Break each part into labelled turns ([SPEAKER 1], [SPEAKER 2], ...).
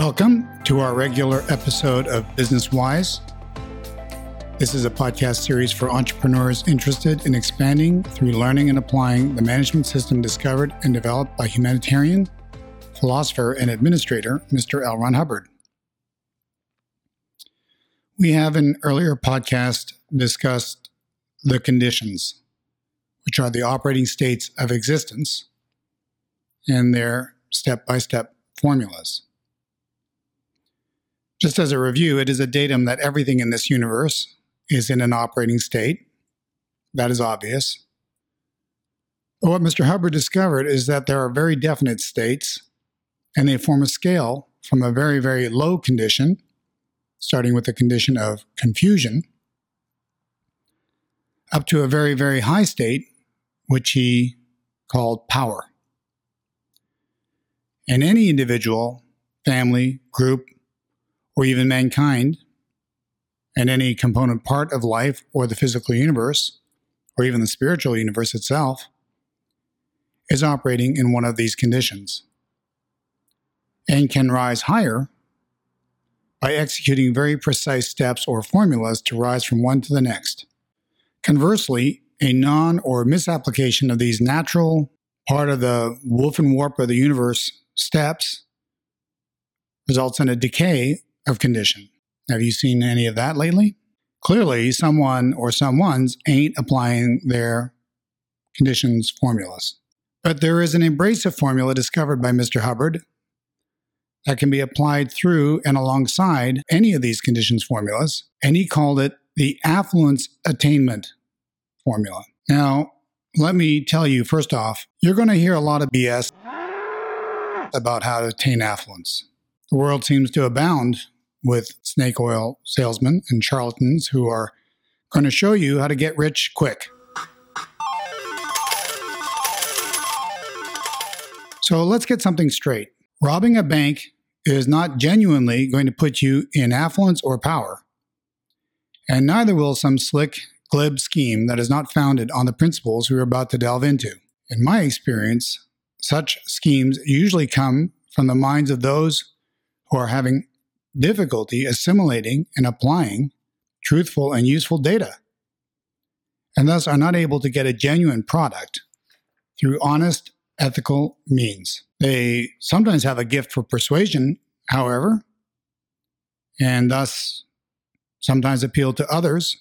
[SPEAKER 1] Welcome to our regular episode of Business Wise. This is a podcast series for entrepreneurs interested in expanding through learning and applying the management system discovered and developed by humanitarian, philosopher, and administrator Mr. L. Ron Hubbard. We have in earlier podcast discussed the conditions, which are the operating states of existence and their step by step formulas. Just as a review, it is a datum that everything in this universe is in an operating state. That is obvious. But what Mr. Hubbard discovered is that there are very definite states, and they form a scale from a very, very low condition, starting with the condition of confusion, up to a very, very high state, which he called power. And any individual, family, group, or even mankind and any component part of life or the physical universe or even the spiritual universe itself is operating in one of these conditions and can rise higher by executing very precise steps or formulas to rise from one to the next. Conversely, a non or misapplication of these natural part of the wolf and warp of the universe steps results in a decay of condition. Have you seen any of that lately? Clearly, someone or someone's ain't applying their conditions formulas. But there is an abrasive formula discovered by Mr. Hubbard that can be applied through and alongside any of these conditions formulas, and he called it the affluence attainment formula. Now, let me tell you first off, you're going to hear a lot of BS about how to attain affluence. The world seems to abound with snake oil salesmen and charlatans who are going to show you how to get rich quick. So let's get something straight. Robbing a bank is not genuinely going to put you in affluence or power. And neither will some slick, glib scheme that is not founded on the principles we are about to delve into. In my experience, such schemes usually come from the minds of those who are having difficulty assimilating and applying truthful and useful data, and thus are not able to get a genuine product through honest, ethical means. They sometimes have a gift for persuasion, however, and thus sometimes appeal to others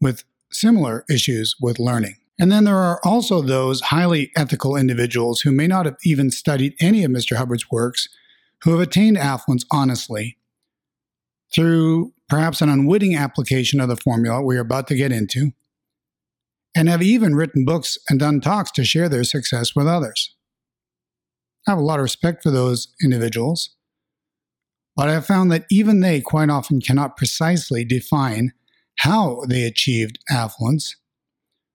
[SPEAKER 1] with similar issues with learning. And then there are also those highly ethical individuals who may not have even studied any of Mr. Hubbard's works who have attained affluence honestly through perhaps an unwitting application of the formula we are about to get into, and have even written books and done talks to share their success with others. I have a lot of respect for those individuals, but I have found that even they quite often cannot precisely define how they achieved affluence.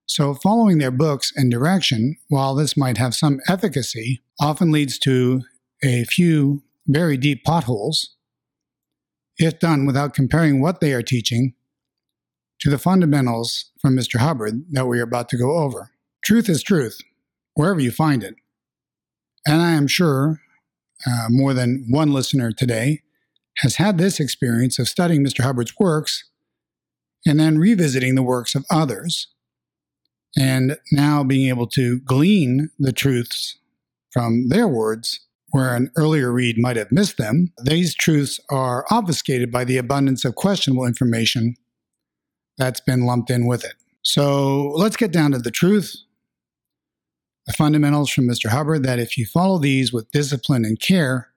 [SPEAKER 1] So, following their books and direction, while this might have some efficacy, often leads to a few very deep potholes, if done without comparing what they are teaching to the fundamentals from Mr. Hubbard that we are about to go over. Truth is truth, wherever you find it. And I am sure uh, more than one listener today has had this experience of studying Mr. Hubbard's works and then revisiting the works of others, and now being able to glean the truths from their words where an earlier read might have missed them, these truths are obfuscated by the abundance of questionable information that's been lumped in with it. So let's get down to the truth. The fundamentals from Mr. Hubbard that if you follow these with discipline and care,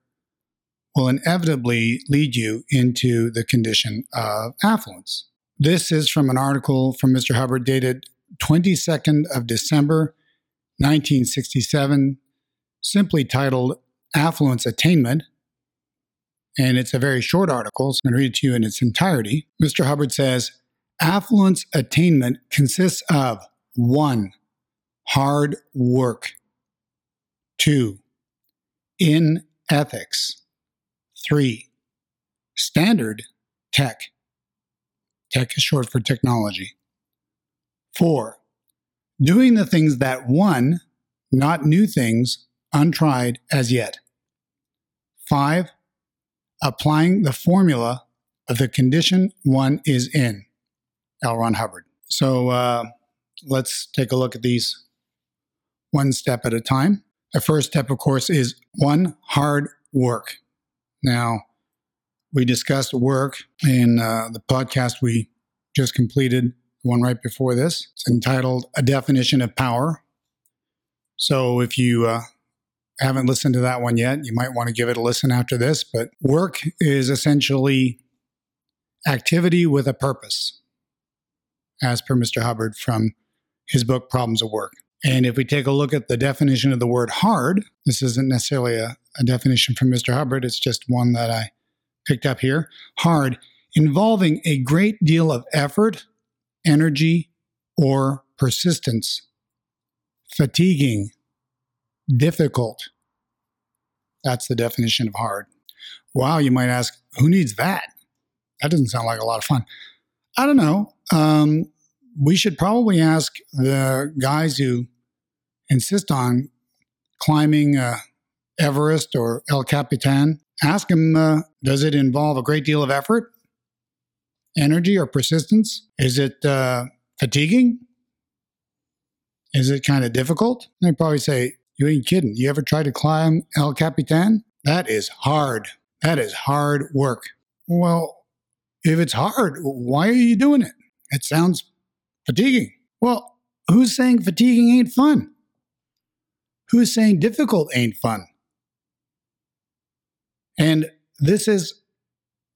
[SPEAKER 1] will inevitably lead you into the condition of affluence. This is from an article from Mr. Hubbard dated 22nd of December 1967, simply titled affluence attainment. And it's a very short article, so I'm going to read it to you in its entirety. Mr. Hubbard says affluence attainment consists of one, hard work, two, in ethics, three, standard tech. Tech is short for technology. Four, doing the things that won, not new things, untried as yet. Five, applying the formula of the condition one is in. L. Ron Hubbard. So uh, let's take a look at these one step at a time. The first step, of course, is one hard work. Now, we discussed work in uh, the podcast we just completed, the one right before this. It's entitled A Definition of Power. So if you uh, haven't listened to that one yet, you might want to give it a listen after this. But work is essentially activity with a purpose, as per Mr. Hubbard from his book, Problems of Work. And if we take a look at the definition of the word hard, this isn't necessarily a, a definition from Mr. Hubbard, it's just one that I picked up here. Hard, involving a great deal of effort, energy, or persistence. Fatiguing, difficult. That's the definition of hard. Wow, you might ask, who needs that? That doesn't sound like a lot of fun. I don't know. Um, we should probably ask the guys who insist on climbing uh, Everest or El Capitan. Ask them, uh, does it involve a great deal of effort, energy, or persistence? Is it uh, fatiguing? Is it kind of difficult? They probably say, You ain't kidding. You ever tried to climb El Capitan? That is hard. That is hard work. Well, if it's hard, why are you doing it? It sounds fatiguing. Well, who's saying fatiguing ain't fun? Who's saying difficult ain't fun? And this is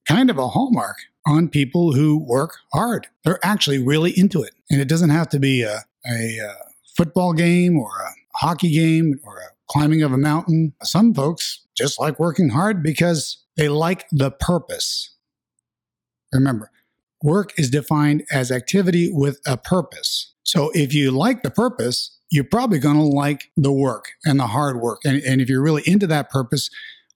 [SPEAKER 1] kind of a hallmark on people who work hard. They're actually really into it. And it doesn't have to be a, a, a football game or a hockey game or climbing of a mountain. Some folks just like working hard because they like the purpose. Remember, work is defined as activity with a purpose. So if you like the purpose, you're probably going to like the work and the hard work. And, and if you're really into that purpose,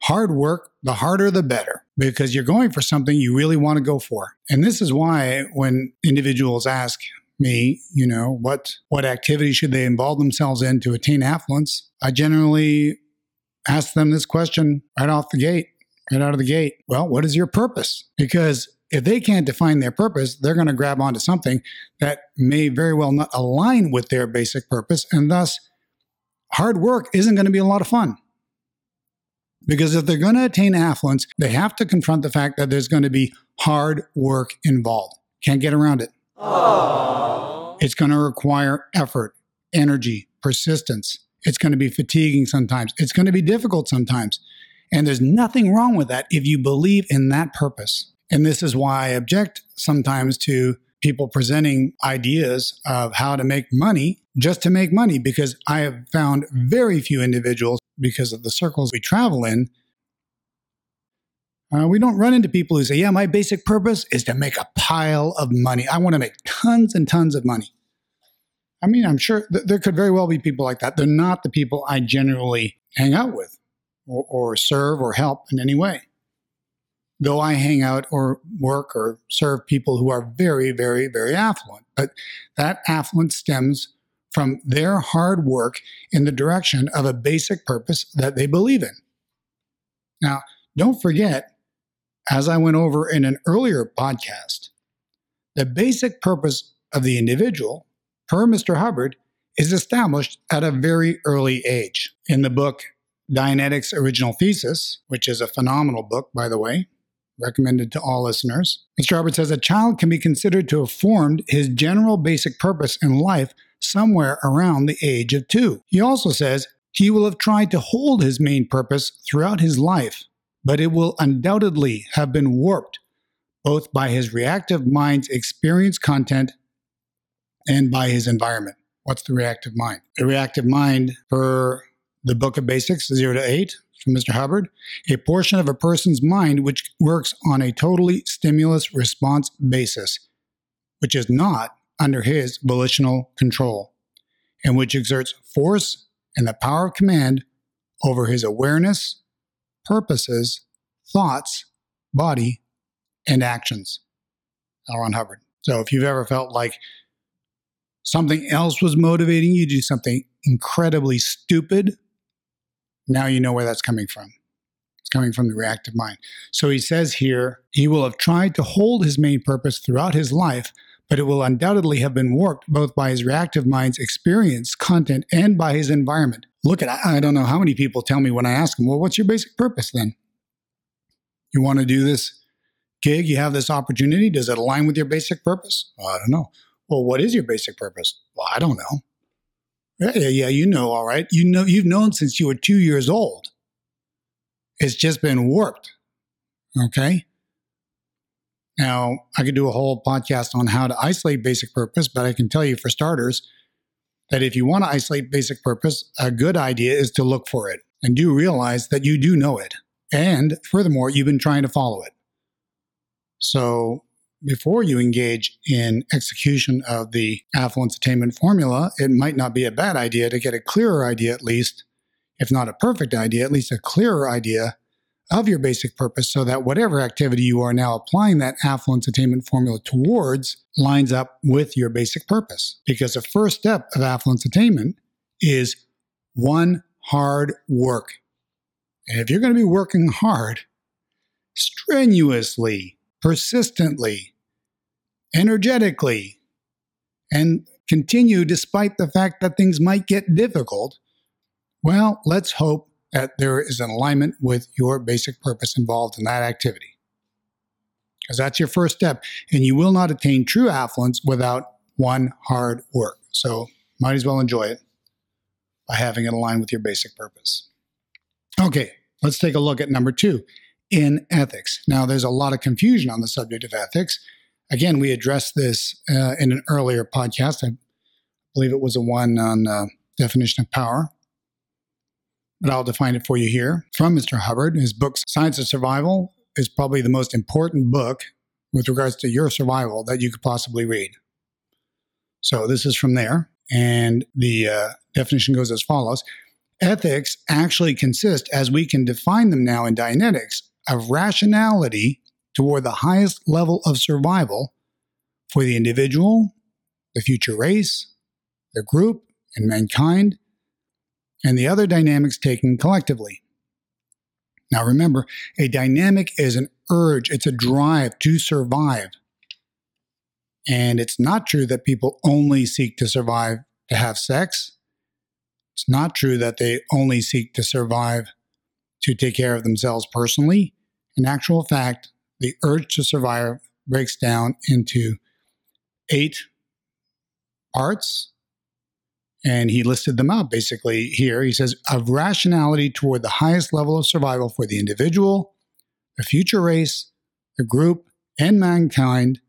[SPEAKER 1] hard work, the harder the better, because you're going for something you really want to go for. And this is why when individuals ask me, you know, what what activity should they involve themselves in to attain affluence, I generally ask them this question right off the gate, right out of the gate. Well, what is your purpose? Because if they can't define their purpose, they're going to grab onto something that may very well not align with their basic purpose. And thus, hard work isn't going to be a lot of fun. Because if they're going to attain affluence, they have to confront the fact that there's going to be hard work involved. Can't get around it. Aww. It's going to require effort, energy, persistence. It's going to be fatiguing sometimes. It's going to be difficult sometimes. And there's nothing wrong with that if you believe in that purpose. And this is why I object sometimes to people presenting ideas of how to make money just to make money, because I have found very few individuals, because of the circles we travel in, uh, we don't run into people who say, Yeah, my basic purpose is to make a pile of money. I want to make tons and tons of money. I mean, I'm sure th- there could very well be people like that. They're not the people I generally hang out with or, or serve or help in any way though I hang out or work or serve people who are very, very, very affluent. But that affluence stems from their hard work in the direction of a basic purpose that they believe in. Now, don't forget, as I went over in an earlier podcast, the basic purpose of the individual, per Mr. Hubbard, is established at a very early age. In the book Dianetics Original Thesis, which is a phenomenal book, by the way, recommended to all listeners. Mr. Hubbard says a child can be considered to have formed his general basic purpose in life somewhere around the age of two. He also says he will have tried to hold his main purpose throughout his life, but it will undoubtedly have been warped both by his reactive mind's experience content and by his environment. What's the reactive mind? The reactive mind, per the Book of Basics, 0 to 8, from Mr. Hubbard, a portion of a person's mind which works on a totally stimulus response basis, which is not under his volitional control, and which exerts force and the power of command over his awareness, purposes, thoughts, body, and actions. L. Ron Hubbard. So if you've ever felt like something else was motivating you to do something incredibly stupid now you know where that's coming from. It's coming from the reactive mind. So he says here, he will have tried to hold his main purpose throughout his life, but it will undoubtedly have been warped both by his reactive mind's experience, content, and by his environment. Look at, I don't know how many people tell me when I ask them, well, what's your basic purpose then? You want to do this gig? You have this opportunity. Does it align with your basic purpose? Well, I don't know. Well, what is your basic purpose? Well, I don't know. Yeah, yeah, you know, all right. You know, you've known since you were two years old. It's just been warped. Okay. Now, I could do a whole podcast on how to isolate basic purpose, but I can tell you for starters that if you want to isolate basic purpose, a good idea is to look for it and do realize that you do know it. And furthermore, you've been trying to follow it. So before you engage in execution of the affluence attainment formula, it might not be a bad idea to get a clearer idea, at least, if not a perfect idea, at least a clearer idea of your basic purpose so that whatever activity you are now applying that affluence attainment formula towards lines up with your basic purpose. Because the first step of affluence attainment is one hard work. And if you're going to be working hard, strenuously, persistently, energetically, and continue despite the fact that things might get difficult, well, let's hope that there is an alignment with your basic purpose involved in that activity. Because that's your first step. And you will not attain true affluence without one hard work. So, might as well enjoy it by having it align with your basic purpose. Okay, let's take a look at number two in ethics. Now, there's a lot of confusion on the subject of ethics. Again, we addressed this uh, in an earlier podcast. I believe it was a one on uh, definition of power but I'll define it for you here from Mr. Hubbard. His book, Science of Survival, is probably the most important book with regards to your survival that you could possibly read. So this is from there. And the uh, definition goes as follows Ethics actually consist, as we can define them now in Dianetics, of rationality toward the highest level of survival for the individual, the future race, the group, and mankind and the other dynamics taken collectively. Now remember, a dynamic is an urge, it's a drive to survive. And it's not true that people only seek to survive to have sex. It's not true that they only seek to survive to take care of themselves personally. In actual fact, the urge to survive breaks down into eight parts and he listed them out basically here. He says, of rationality toward the highest level of survival for the individual, the future race, the group, and mankind,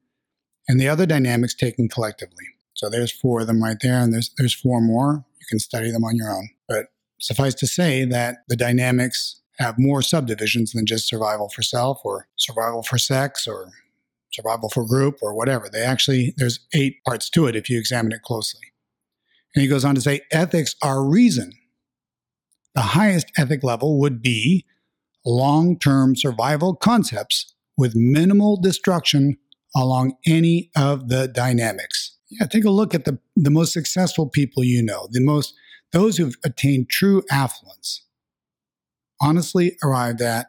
[SPEAKER 1] and the other dynamics taken collectively. So there's four of them right there, and there's there's four more. You can study them on your own. But suffice to say that the dynamics have more subdivisions than just survival for self or survival for sex or survival for group or whatever. They actually there's eight parts to it if you examine it closely. And he goes on to say ethics are reason. The highest ethic level would be long term survival concepts with minimal destruction along any of the dynamics. Yeah, take a look at the, the most successful people you know, the most those who've attained true affluence, honestly arrived at,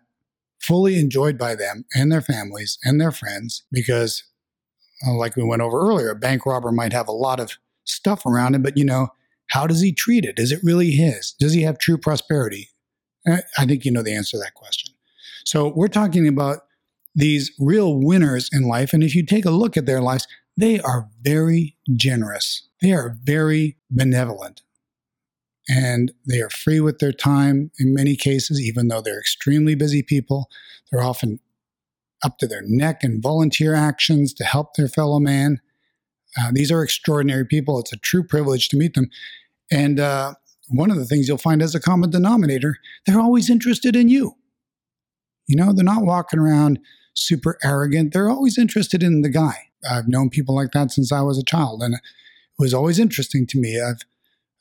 [SPEAKER 1] fully enjoyed by them and their families and their friends, because, uh, like we went over earlier, a bank robber might have a lot of stuff around him, but you know, how does he treat it? Is it really his? Does he have true prosperity? Eh, I think you know the answer to that question. So we're talking about these real winners in life. And if you take a look at their lives, they are very generous. They are very benevolent. And they are free with their time in many cases, even though they're extremely busy people. They're often up to their neck in volunteer actions to help their fellow man. Uh, these are extraordinary people. It's a true privilege to meet them. And uh, one of the things you'll find as a common denominator, they're always interested in you. You know, they're not walking around super arrogant. They're always interested in the guy. I've known people like that since I was a child, and it was always interesting to me. I've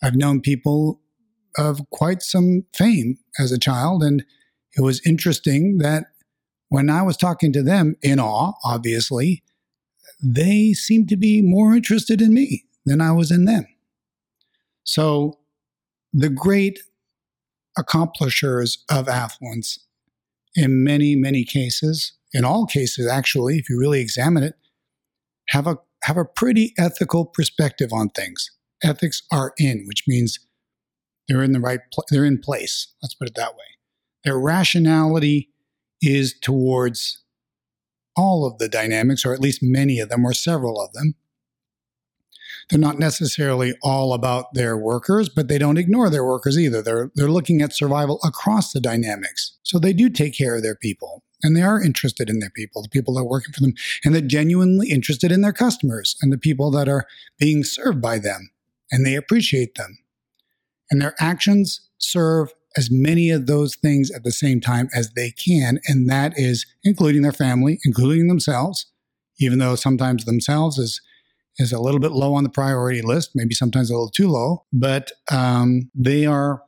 [SPEAKER 1] I've known people of quite some fame as a child, and it was interesting that when I was talking to them in awe, obviously, they seemed to be more interested in me than I was in them. So the great accomplishers of affluence in many, many cases, in all cases, actually, if you really examine it, have a have a pretty ethical perspective on things. Ethics are in, which means they're in the right pl- they're in place. Let's put it that way. Their rationality is towards all of the dynamics, or at least many of them, or several of them. They're not necessarily all about their workers, but they don't ignore their workers either. They're, they're looking at survival across the dynamics. So they do take care of their people and they are interested in their people, the people that are working for them, and they're genuinely interested in their customers and the people that are being served by them, and they appreciate them. And their actions serve as many of those things at the same time as they can, and that is including their family, including themselves, even though sometimes themselves is is a little bit low on the priority list, maybe sometimes a little too low, but um, they are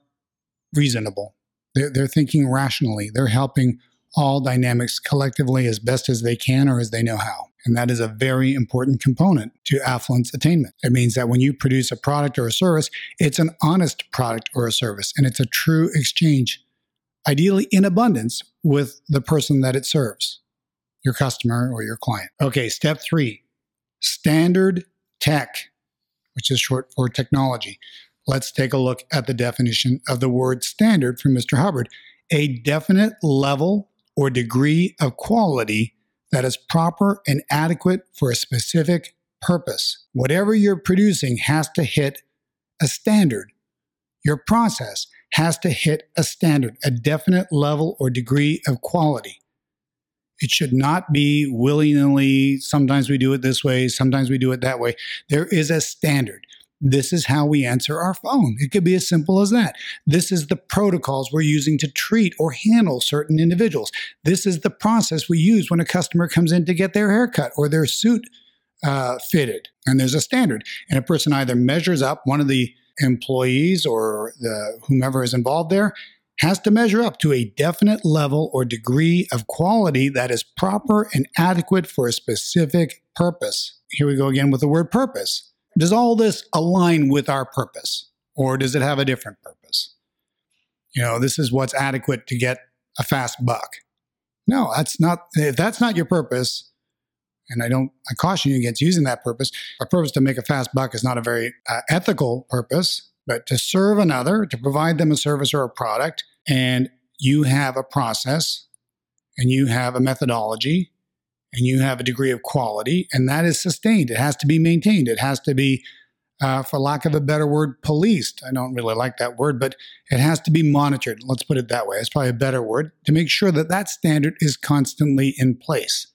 [SPEAKER 1] reasonable. They're, they're thinking rationally. They're helping all dynamics collectively as best as they can or as they know how. And that is a very important component to affluence attainment. It means that when you produce a product or a service, it's an honest product or a service, and it's a true exchange, ideally in abundance, with the person that it serves, your customer or your client. Okay, step three standard tech, which is short for technology. Let's take a look at the definition of the word standard from Mr. Hubbard a definite level or degree of quality that is proper and adequate for a specific purpose. Whatever you're producing has to hit a standard. Your process has to hit a standard, a definite level or degree of quality. It should not be willy nilly. Sometimes we do it this way, sometimes we do it that way. There is a standard. This is how we answer our phone. It could be as simple as that. This is the protocols we're using to treat or handle certain individuals. This is the process we use when a customer comes in to get their haircut or their suit uh, fitted. And there's a standard. And a person either measures up, one of the employees or the whomever is involved there has to measure up to a definite level or degree of quality that is proper and adequate for a specific purpose. Here we go again with the word purpose. Does all this align with our purpose or does it have a different purpose? You know, this is what's adequate to get a fast buck. No, that's not, if that's not your purpose, and I don't, I caution you against using that purpose. A purpose to make a fast buck is not a very uh, ethical purpose, but to serve another, to provide them a service or a product. And you have a process and you have a methodology and you have a degree of quality, and that is sustained. It has to be maintained. It has to be, uh, for lack of a better word, policed. I don't really like that word, but it has to be monitored. Let's put it that way. It's probably a better word to make sure that that standard is constantly in place.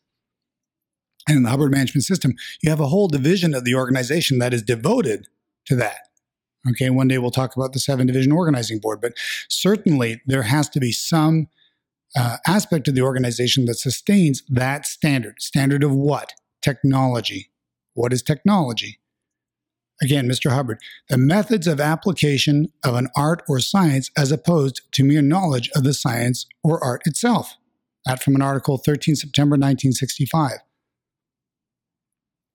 [SPEAKER 1] And in the Hubbard Management System, you have a whole division of the organization that is devoted to that. Okay, one day we'll talk about the seven division organizing board, but certainly there has to be some uh, aspect of the organization that sustains that standard. Standard of what? Technology. What is technology? Again, Mr. Hubbard, the methods of application of an art or science as opposed to mere knowledge of the science or art itself. That from an article 13 September 1965.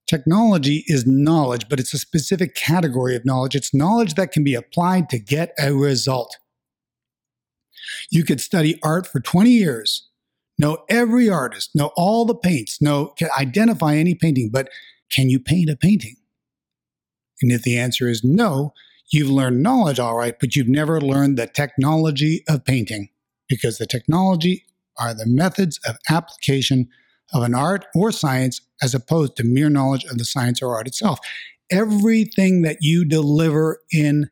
[SPEAKER 1] Technology is knowledge, but it's a specific category of knowledge. It's knowledge that can be applied to get a result. You could study art for 20 years, know every artist, know all the paints, know can identify any painting, but can you paint a painting? And if the answer is no, you've learned knowledge all right, but you've never learned the technology of painting because the technology are the methods of application of an art or science as opposed to mere knowledge of the science or art itself. Everything that you deliver in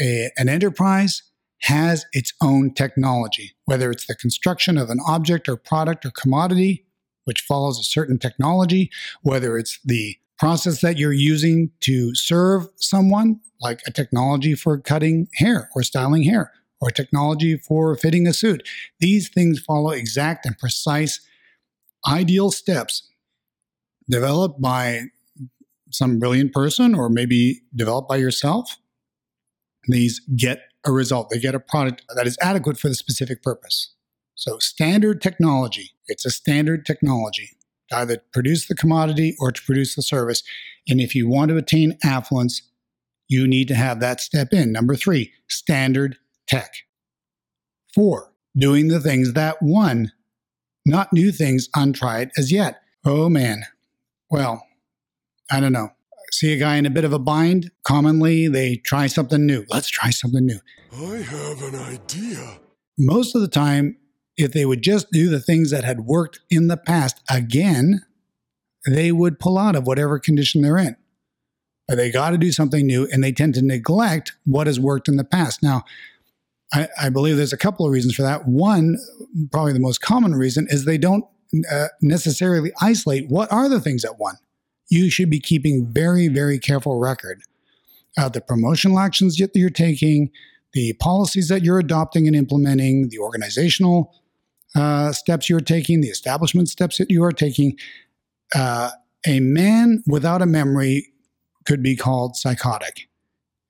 [SPEAKER 1] a, an enterprise has its own technology, whether it's the construction of an object or product or commodity, which follows a certain technology, whether it's the process that you're using to serve someone, like a technology for cutting hair or styling hair, or technology for fitting a suit. These things follow exact and precise ideal steps developed by some brilliant person or maybe developed by yourself. These get a result. They get a product that is adequate for the specific purpose. So, standard technology, it's a standard technology to either produce the commodity or to produce the service. And if you want to attain affluence, you need to have that step in. Number three, standard tech. Four, doing the things that won, not new things untried as yet. Oh man. Well, I don't know. See a guy in a bit of a bind? Commonly, they try something new. Let's try something new.
[SPEAKER 2] I have an idea.
[SPEAKER 1] Most of the time, if they would just do the things that had worked in the past again, they would pull out of whatever condition they're in. But they got to do something new and they tend to neglect what has worked in the past. Now, I, I, believe there's a couple of reasons for that. One, probably the most common reason, is they don't uh, necessarily isolate what are the things that won. You should be keeping very, very careful record of the promotional actions that you're taking, the policies that you're adopting and implementing, the organizational uh, steps you're taking, the establishment steps that you are taking. Uh, a man without a memory could be called psychotic.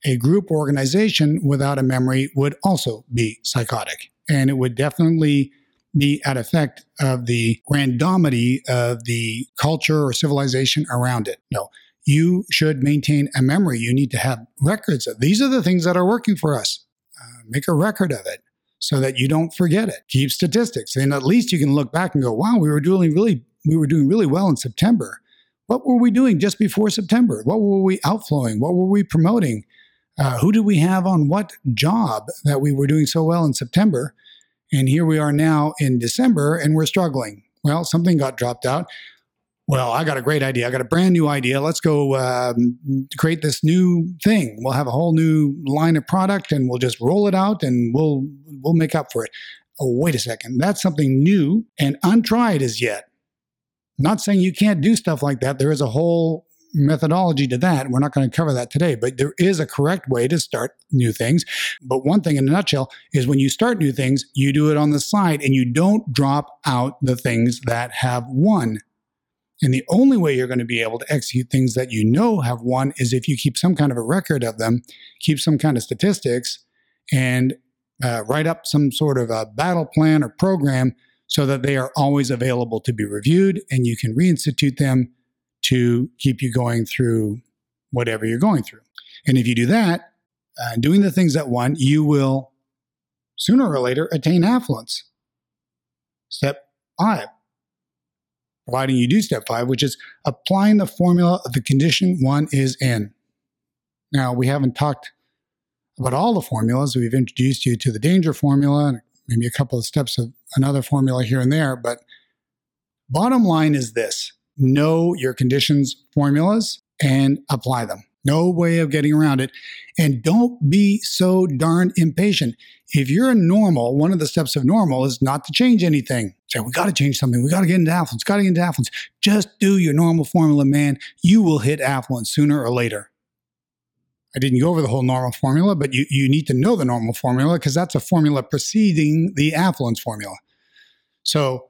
[SPEAKER 1] A group organization without a memory would also be psychotic. And it would definitely be at effect of the randomity of the culture or civilization around it. No, you should maintain a memory. You need to have records of these are the things that are working for us. Uh, make a record of it so that you don't forget it. Keep statistics. And at least you can look back and go, wow, we were doing really, we were doing really well in September. What were we doing just before September? What were we outflowing? What were we promoting? Uh, who did we have on what job that we were doing so well in September? And here we are now in December and we're struggling. Well, something got dropped out well, I got a great idea. I got a brand new idea. Let's go um, create this new thing. We'll have a whole new line of product, and we'll just roll it out, and we'll we'll make up for it. Oh, wait a second. That's something new and untried as yet. Not saying you can't do stuff like that. There is a whole methodology to that. We're not going to cover that today, but there is a correct way to start new things. But one thing in a nutshell is when you start new things, you do it on the side and you don't drop out the things that have won and the only way you're going to be able to execute things that you know have won is if you keep some kind of a record of them, keep some kind of statistics, and uh, write up some sort of a battle plan or program so that they are always available to be reviewed and you can reinstitute them to keep you going through whatever you're going through. And if you do that, uh, doing the things that won, you will sooner or later attain affluence. Step five providing you do step five, which is applying the formula of the condition one is in. Now, we haven't talked about all the formulas. We've introduced you to the danger formula and maybe a couple of steps of another formula here and there. But bottom line is this know your conditions formulas and apply them. No way of getting around it. And don't be so darn impatient. If you're a normal, one of the steps of normal is not to change anything. Say, we got to change something. We got to get into affluence. Got to get into affluence. Just do your normal formula, man. You will hit affluence sooner or later. I didn't go over the whole normal formula, but you, you need to know the normal formula because that's a formula preceding the affluence formula. So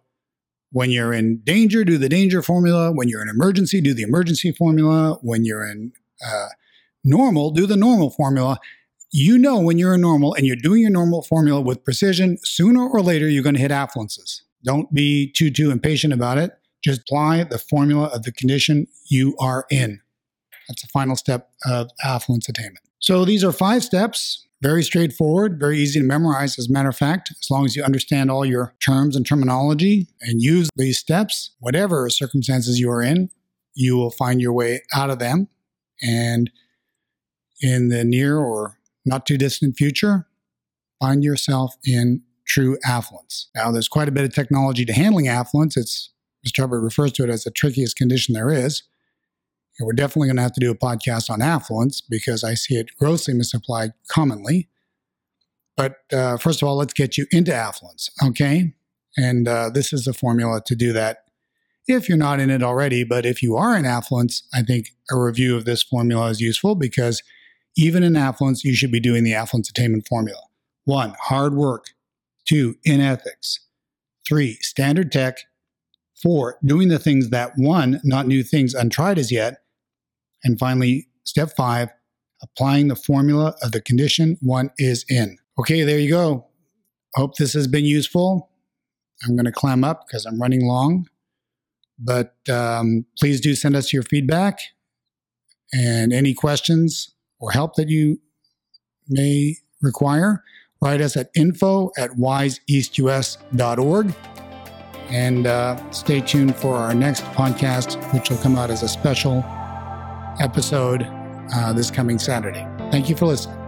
[SPEAKER 1] when you're in danger, do the danger formula. When you're in emergency, do the emergency formula. When you're in uh, normal, do the normal formula. You know when you're in normal and you're doing your normal formula with precision, sooner or later you're going to hit affluences. Don't be too too impatient about it. Just apply the formula of the condition you are in. That's the final step of affluence attainment. So these are five steps. Very straightforward, very easy to memorize, as a matter of fact, as long as you understand all your terms and terminology and use these steps, whatever circumstances you are in, you will find your way out of them and in the near or not too distant future, find yourself in true affluence. Now, there's quite a bit of technology to handling affluence. It's Mr. Hubbard refers to it as the trickiest condition there is. And we're definitely going to have to do a podcast on affluence because I see it grossly misapplied commonly. But uh, first of all, let's get you into affluence, okay? And uh, this is the formula to do that if you're not in it already. But if you are in affluence, I think a review of this formula is useful because even in affluence, you should be doing the affluence attainment formula. One, hard work. Two, in ethics. Three, standard tech. Four, doing the things that won, not new things untried as yet. And finally, step five, applying the formula of the condition one is in. Okay, there you go. Hope this has been useful. I'm going to clam up because I'm running long. But um, please do send us your feedback and any questions or help that you may require. Write us at info at wiseeastus.org. And uh, stay tuned for our next podcast, which will come out as a special episode uh, this coming Saturday. Thank you for listening.